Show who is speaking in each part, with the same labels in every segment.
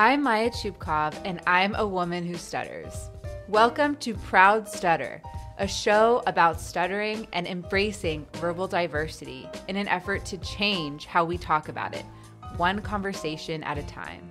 Speaker 1: I'm Maya Chupkov, and I'm a woman who stutters. Welcome to Proud Stutter, a show about stuttering and embracing verbal diversity in an effort to change how we talk about it, one conversation at a time.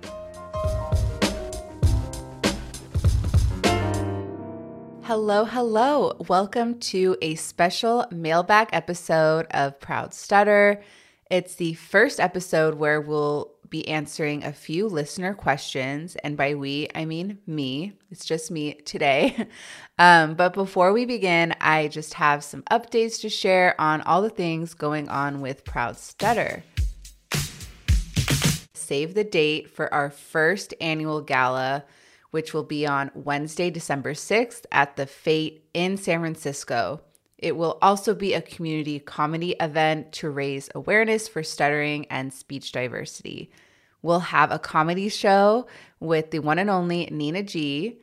Speaker 1: Hello, hello. Welcome to a special mailbag episode of Proud Stutter. It's the first episode where we'll be answering a few listener questions. And by we, I mean me. It's just me today. Um, but before we begin, I just have some updates to share on all the things going on with Proud Stutter. Save the date for our first annual gala, which will be on Wednesday, December 6th at the Fate in San Francisco. It will also be a community comedy event to raise awareness for stuttering and speech diversity. We'll have a comedy show with the one and only Nina G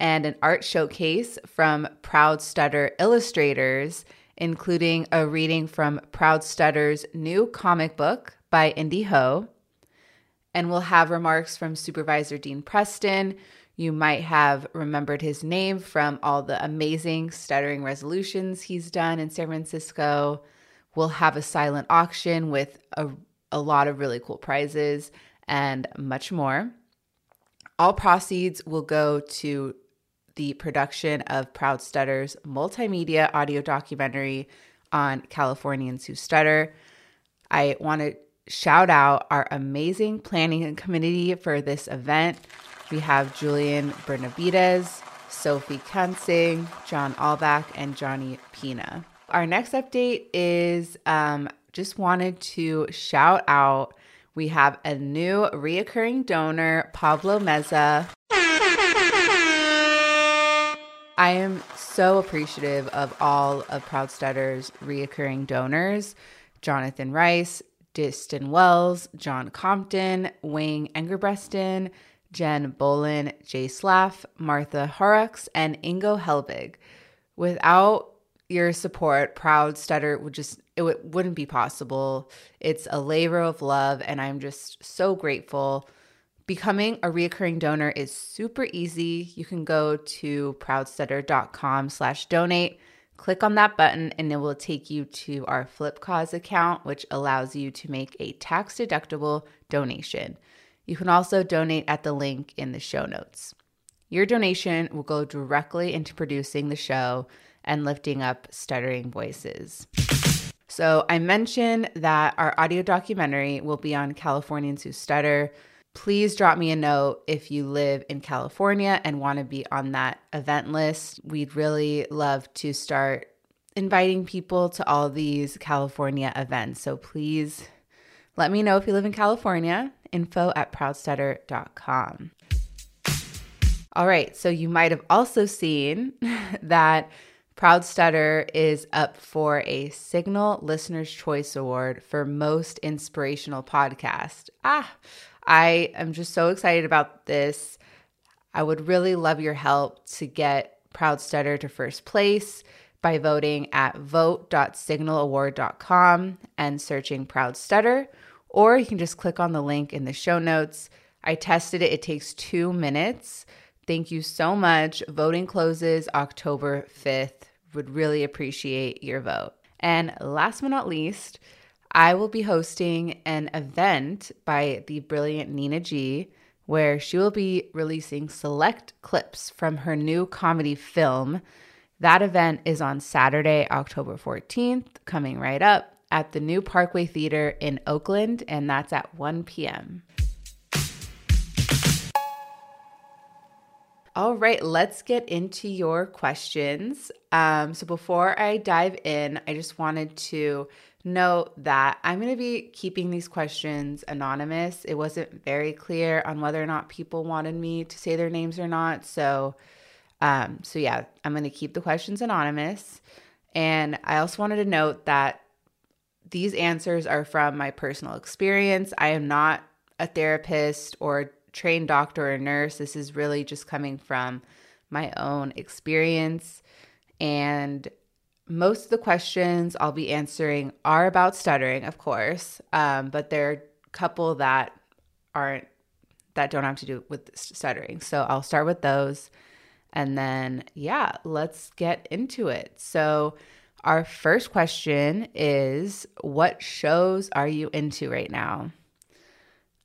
Speaker 1: and an art showcase from Proud Stutter illustrators, including a reading from Proud Stutter's new comic book by Indy Ho. And we'll have remarks from Supervisor Dean Preston. You might have remembered his name from all the amazing stuttering resolutions he's done in San Francisco. We'll have a silent auction with a, a lot of really cool prizes and much more. All proceeds will go to the production of Proud Stutter's multimedia audio documentary on Californians who stutter. I want to shout out our amazing planning committee for this event. We have Julian Bernavides, Sophie Kansing, John Albach, and Johnny Pina. Our next update is um, just wanted to shout out we have a new reoccurring donor, Pablo Meza. I am so appreciative of all of Proud Stutter's reoccurring donors Jonathan Rice, Diston Wells, John Compton, Wayne Engerbreston, Jen Bolin, Jay Slaff, Martha Horrocks, and Ingo Helbig. Without your support, Proud Stutter would just it w- wouldn't be possible. It's a labor of love, and I'm just so grateful. Becoming a reoccurring donor is super easy. You can go to proudstutter.com slash donate, click on that button, and it will take you to our Flipcause account, which allows you to make a tax-deductible donation. You can also donate at the link in the show notes. Your donation will go directly into producing the show and lifting up stuttering voices. So, I mentioned that our audio documentary will be on Californians Who Stutter. Please drop me a note if you live in California and want to be on that event list. We'd really love to start inviting people to all these California events. So, please let me know if you live in California. Info at proudstutter.com. All right, so you might have also seen that Proud Stutter is up for a Signal Listener's Choice Award for Most Inspirational Podcast. Ah, I am just so excited about this. I would really love your help to get Proud Stutter to first place by voting at vote.signalaward.com and searching Proud Stutter, or you can just click on the link in the show notes. I tested it, it takes two minutes. Thank you so much. Voting closes October 5th would really appreciate your vote. And last but not least, I will be hosting an event by the brilliant Nina G, where she will be releasing select clips from her new comedy film. That event is on Saturday, October 14th, coming right up at the New Parkway Theater in Oakland, and that's at 1 p.m. All right, let's get into your questions. Um, so before I dive in, I just wanted to note that I'm going to be keeping these questions anonymous. It wasn't very clear on whether or not people wanted me to say their names or not. So, um, so yeah, I'm going to keep the questions anonymous. And I also wanted to note that these answers are from my personal experience. I am not a therapist or trained doctor or nurse. This is really just coming from my own experience. And most of the questions I'll be answering are about stuttering, of course, um, but there are a couple that aren't that don't have to do with stuttering. So I'll start with those. And then, yeah, let's get into it. So, our first question is What shows are you into right now?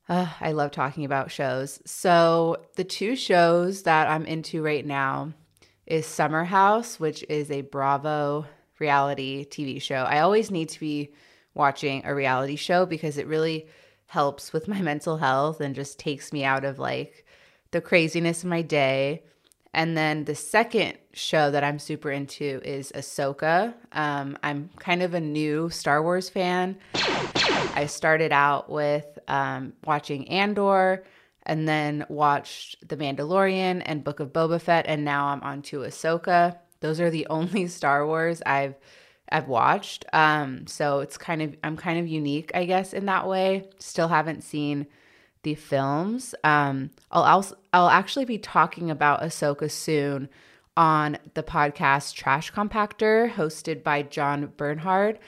Speaker 1: Uh, I love talking about shows. So, the two shows that I'm into right now is Summer House, which is a Bravo reality TV show. I always need to be watching a reality show because it really helps with my mental health and just takes me out of like the craziness of my day. And then the second show that I'm super into is Ahsoka. Um, I'm kind of a new Star Wars fan. I started out with um, watching Andor and then watched The Mandalorian and Book of Boba Fett, and now I'm on to Ahsoka. Those are the only Star Wars I've I've watched. Um, so it's kind of I'm kind of unique, I guess, in that way. Still haven't seen the films. Um, I'll also, I'll actually be talking about Ahsoka soon on the podcast Trash Compactor, hosted by John Bernhard,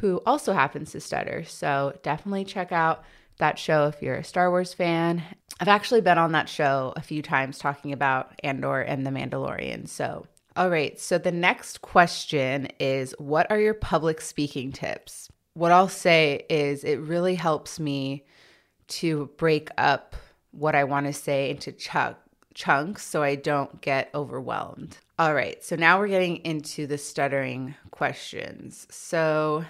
Speaker 1: who also happens to stutter. So definitely check out that show if you're a Star Wars fan. I've actually been on that show a few times talking about Andor and The Mandalorian. So all right. So the next question is What are your public speaking tips? What I'll say is it really helps me to break up what I want to say into ch- chunks so I don't get overwhelmed. All right. So now we're getting into the stuttering questions. So,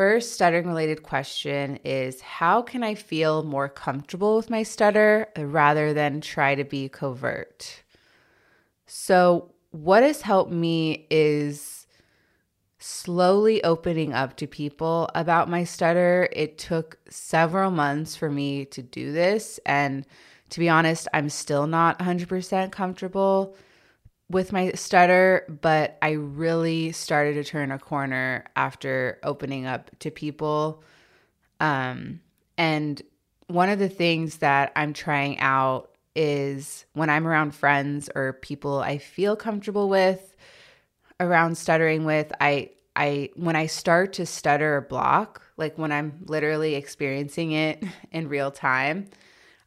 Speaker 1: first stuttering related question is How can I feel more comfortable with my stutter rather than try to be covert? So, what has helped me is slowly opening up to people about my stutter. It took several months for me to do this. And to be honest, I'm still not 100% comfortable with my stutter, but I really started to turn a corner after opening up to people. Um, and one of the things that I'm trying out is when I'm around friends or people I feel comfortable with around stuttering with, I I when I start to stutter or block, like when I'm literally experiencing it in real time,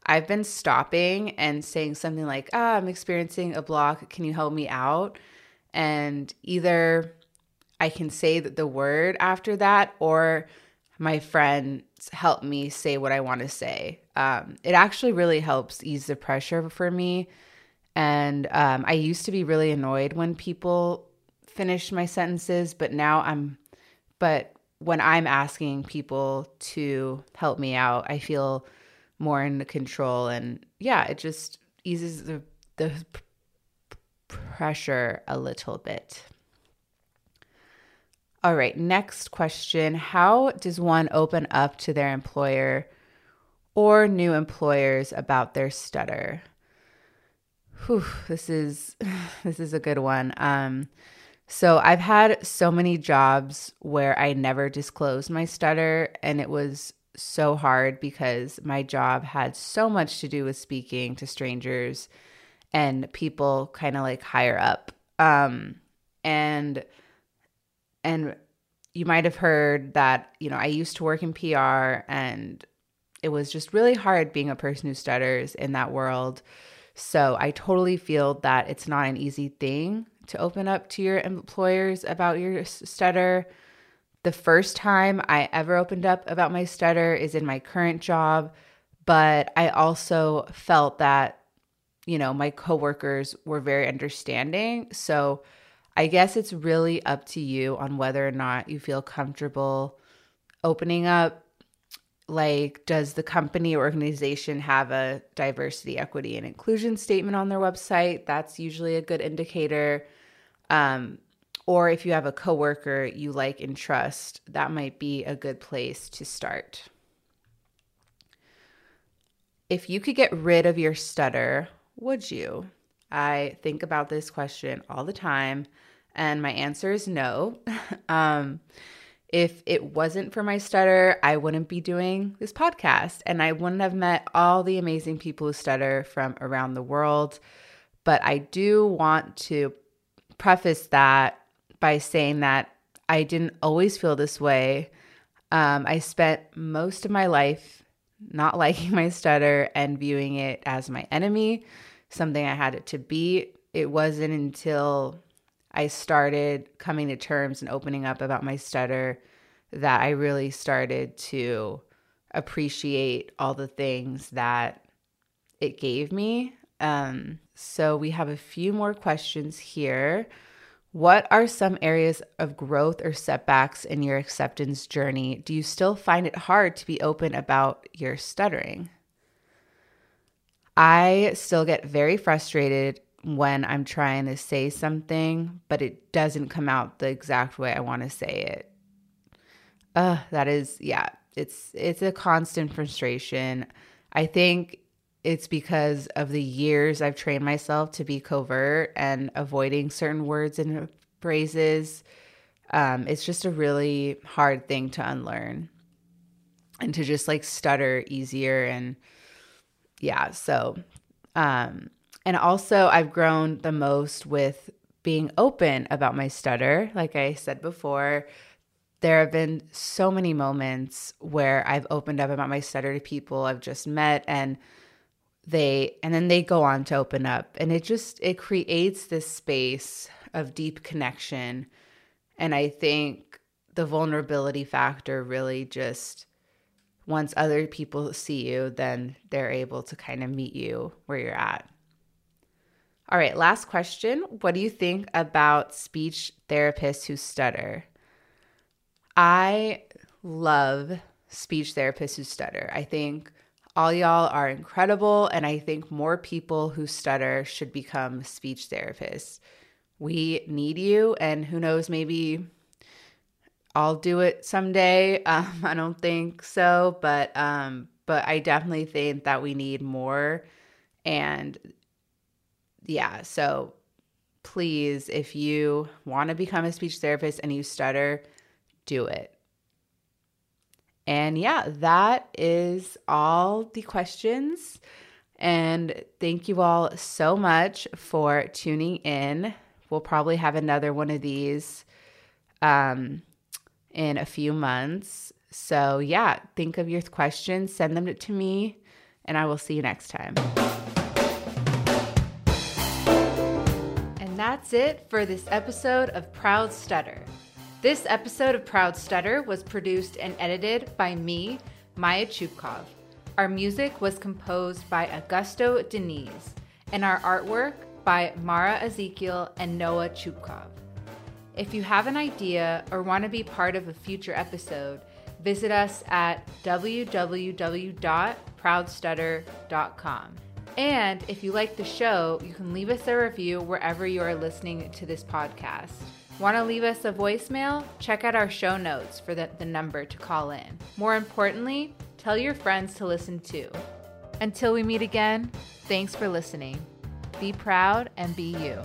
Speaker 1: I've been stopping and saying something like, "Ah, I'm experiencing a block. Can you help me out?" And either I can say the word after that or my friends help me say what I want to say. Um, it actually really helps ease the pressure for me. And um, I used to be really annoyed when people finished my sentences, but now I'm, but when I'm asking people to help me out, I feel more in control. And yeah, it just eases the, the pressure a little bit. All right, next question. How does one open up to their employer or new employers about their stutter? Whew, this is this is a good one. Um, so I've had so many jobs where I never disclosed my stutter, and it was so hard because my job had so much to do with speaking to strangers and people kind of like higher up. Um, and and you might have heard that, you know, I used to work in PR and it was just really hard being a person who stutters in that world. So I totally feel that it's not an easy thing to open up to your employers about your stutter. The first time I ever opened up about my stutter is in my current job, but I also felt that, you know, my coworkers were very understanding. So I guess it's really up to you on whether or not you feel comfortable opening up. Like, does the company or organization have a diversity, equity, and inclusion statement on their website? That's usually a good indicator. Um, or if you have a coworker you like and trust, that might be a good place to start. If you could get rid of your stutter, would you? I think about this question all the time, and my answer is no. um, if it wasn't for my stutter, I wouldn't be doing this podcast, and I wouldn't have met all the amazing people who stutter from around the world. But I do want to preface that by saying that I didn't always feel this way. Um, I spent most of my life not liking my stutter and viewing it as my enemy, something I had it to beat. It wasn't until I started coming to terms and opening up about my stutter that I really started to appreciate all the things that it gave me. Um, so we have a few more questions here. What are some areas of growth or setbacks in your acceptance journey? Do you still find it hard to be open about your stuttering? I still get very frustrated when I'm trying to say something, but it doesn't come out the exact way I want to say it. Uh, that is, yeah, it's it's a constant frustration. I think it's because of the years I've trained myself to be covert and avoiding certain words and phrases. Um, it's just a really hard thing to unlearn and to just like stutter easier. And yeah, so, um, and also I've grown the most with being open about my stutter. Like I said before, there have been so many moments where I've opened up about my stutter to people I've just met and they and then they go on to open up and it just it creates this space of deep connection. And i think the vulnerability factor really just once other people see you then they're able to kind of meet you where you're at. All right last question. What do you think about speech therapists who stutter? I love speech therapists who stutter. I think all y'all are incredible, and I think more people who stutter should become speech therapists. We need you, and who knows, maybe I'll do it someday. Um, I don't think so, but um, but I definitely think that we need more. And yeah, so please, if you want to become a speech therapist and you stutter, do it. And yeah, that is all the questions. And thank you all so much for tuning in. We'll probably have another one of these um, in a few months. So, yeah, think of your questions, send them to me, and I will see you next time. And that's it for this episode of Proud Stutter. This episode of Proud Stutter was produced and edited by me, Maya Chupkov. Our music was composed by Augusto Deniz, and our artwork by Mara Ezekiel and Noah Chupkov. If you have an idea or want to be part of a future episode, visit us at www.proudstutter.com. And if you like the show, you can leave us a review wherever you are listening to this podcast. Want to leave us a voicemail? Check out our show notes for the, the number to call in. More importantly, tell your friends to listen too. Until we meet again, thanks for listening. Be proud and be you.